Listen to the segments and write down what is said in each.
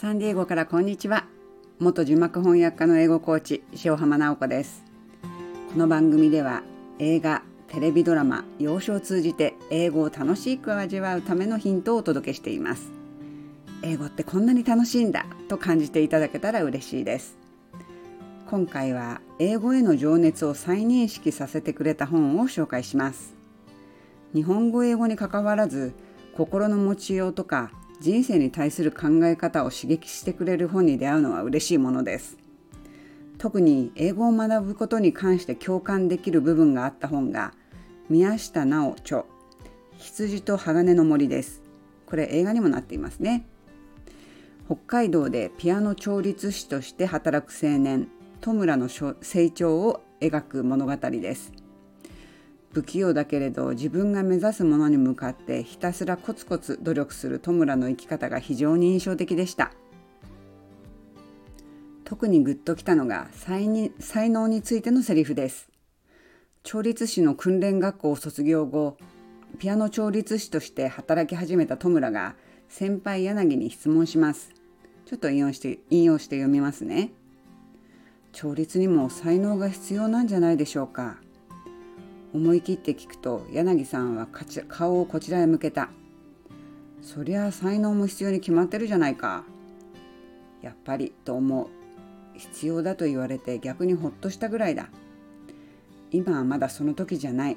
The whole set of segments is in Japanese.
サンディエゴからこんにちは。元字幕翻訳家の英語コーチ塩浜直子です。この番組では映画テレビドラマ洋書を通じて英語を楽しく味わうためのヒントをお届けしています。英語ってこんなに楽しいんだと感じていただけたら嬉しいです。今回は英語への情熱を再認識させてくれた本を紹介します。日本語英語にかかわらず心の持ちようとか人生に対する考え方を刺激してくれる本に出会うのは嬉しいものです。特に英語を学ぶことに関して共感できる部分があった本が宮下直著羊と鋼の森です。これ映画にもなっていますね。北海道でピアノ調律師として働く青年戸村の成長を描く物語です。不器用だけれど自分が目指すものに向かってひたすらコツコツ努力する戸村の生き方が非常に印象的でした。特にグッときたのが才能についてのセリフです。調律師の訓練学校を卒業後ピアノ調律師として働き始めた戸村が先輩柳に質問します。ちょっと引用して引用して読みますね。調律にも才能が必要なんじゃないでしょうか。思い切って聞くと柳さんは顔をこちらへ向けた。そりゃあ才能も必要に決まってるじゃないか。やっぱりと思う。必要だと言われて逆にほっとしたぐらいだ。今はまだその時じゃない。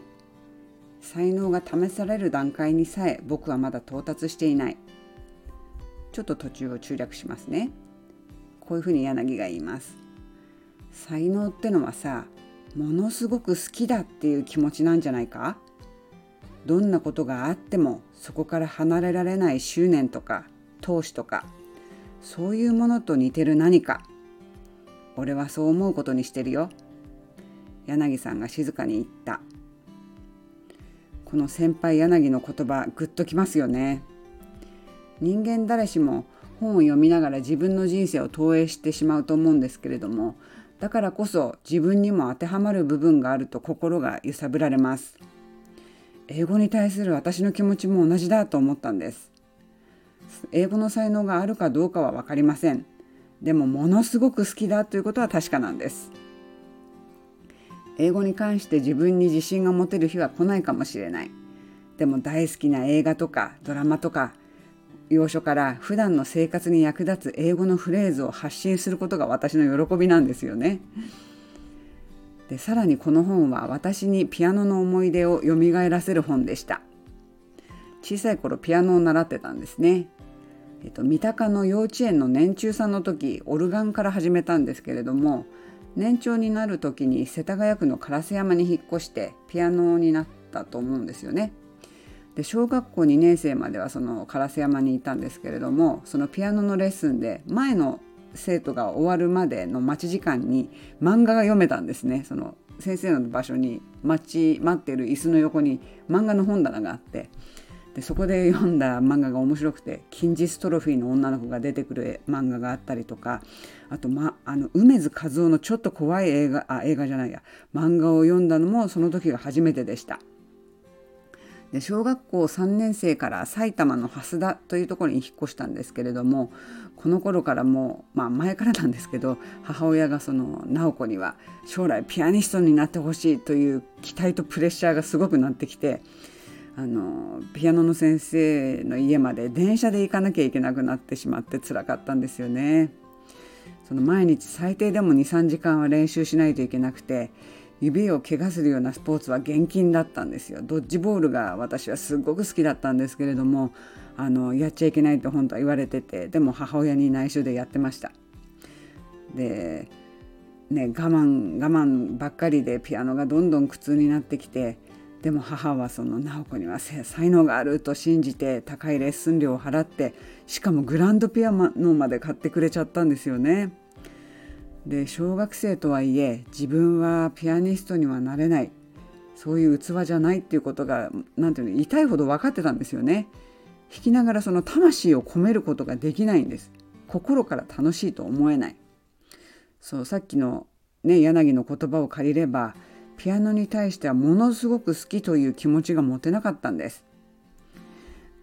才能が試される段階にさえ僕はまだ到達していない。ちょっと途中を中略しますね。こういうふうに柳が言います。才能ってのはさ、ものすごく好きだっていう気持ちなんじゃないか？どんなことがあってもそこから離れられない執念とか闘志とかそういうものと似てる何か。俺はそう思うことにしてるよ。柳さんが静かに言った。この先輩柳の言葉グッときますよね。人間誰しも本を読みながら自分の人生を投影してしまうと思うんですけれどもだからこそ自分にも当てはまる部分があると心が揺さぶられます。英語に対する私の気持ちも同じだと思ったんです。英語の才能があるかどうかは分かりません。でもものすごく好きだということは確かなんです。英語に関して自分に自信が持てる日は来ないかもしれない。でも大好きな映画とかドラマとか要所から普段の生活に役立つ英語のフレーズを発信することが私の喜びなんですよね。でさらにこの本は私にピアノの思い出を蘇らせる本でした。小さい頃ピアノを習ってたんですね。えっと、三鷹の幼稚園の年中さんの時オルガンから始めたんですけれども年長になる時に世田谷区の烏山に引っ越してピアノになったと思うんですよね。で小学校2年生まではその烏山にいたんですけれどもそのピアノのレッスンで前の生徒が終わるまでの待ち時間に漫画が読めたんですね。その先生の場所に待ち待ってる椅子の横に漫画の本棚があって。でそこで読んだ漫画が面白くて金ジストロフィーの女の子が出てくる漫画があったりとか。あと、ま、あの梅津和夫のちょっと怖い映画あ映画じゃないや。漫画を読んだのもその時が初めてでした。で小学校3年生から埼玉の蓮田というところに引っ越したんですけれどもこの頃からもう、まあ、前からなんですけど母親がその直子には将来ピアニストになってほしいという期待とプレッシャーがすごくなってきてあのピアノの先生の家まで電車で行かなきゃいけなくなってしまってつらかったんですよね。その毎日最低でも23時間は練習しないといけなくて指を怪我するようなスポーツは厳禁だったんですよドッジボールが私はすっごく好きだったんですけれどもあのやっちゃいけないと本当は言われててでも母親に内緒でやってましたでね我慢我慢ばっかりでピアノがどんどん苦痛になってきてでも母はその直子には才能があると信じて高いレッスン料を払ってしかもグランドピアノまで買ってくれちゃったんですよね。で小学生とはいえ自分はピアニストにはなれないそういう器じゃないっていうことが何ていうの痛いほど分かってたんですよね。弾きながらその魂を込めることができないんです。心から楽しいと思えない。そうさっきのね柳の言葉を借りればピアノに対してはものすごく好きという気持ちが持てなかったんです。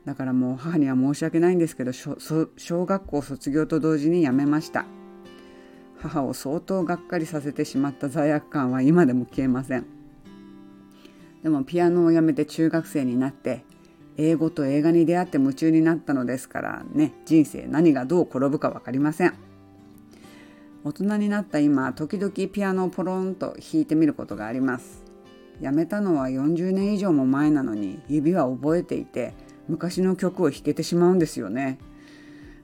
だからもう母には申し訳ないんですけど小学校卒業と同時に辞めました母を相当がっかりさせてしまった罪悪感は今でも消えません。でもピアノをやめて中学生になって英語と映画に出会って夢中になったのですからね人生何がどう転ぶか分かりません。大人になった今時々ピアノをポロンと弾いてみることがあります。やめたのは40年以上も前なのに指は覚えていて昔の曲を弾けてしまうんですよね。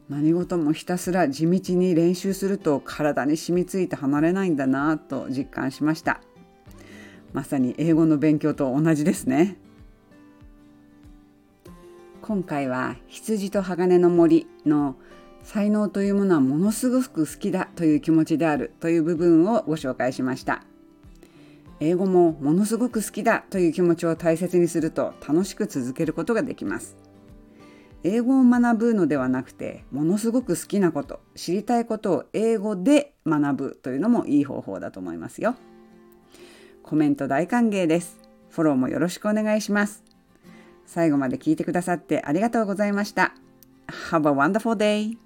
何事もひたすら地道に練習すると体に染みついて離れないんだなと実感しました。まさに英語の勉強と同じですね。今回は羊と鋼の森の才能というものはものすごく好きだという気持ちであるという部分をご紹介しました。英語もものすごく好きだという気持ちを大切にすると楽しく続けることができます。英語を学ぶのではなくてものすごく好きなこと知りたいことを英語で学ぶというのもいい方法だと思いますよ。コメント大歓迎です。フォローもよろしくお願いします。最後まで聞いてくださってありがとうございました。Have a wonderful day!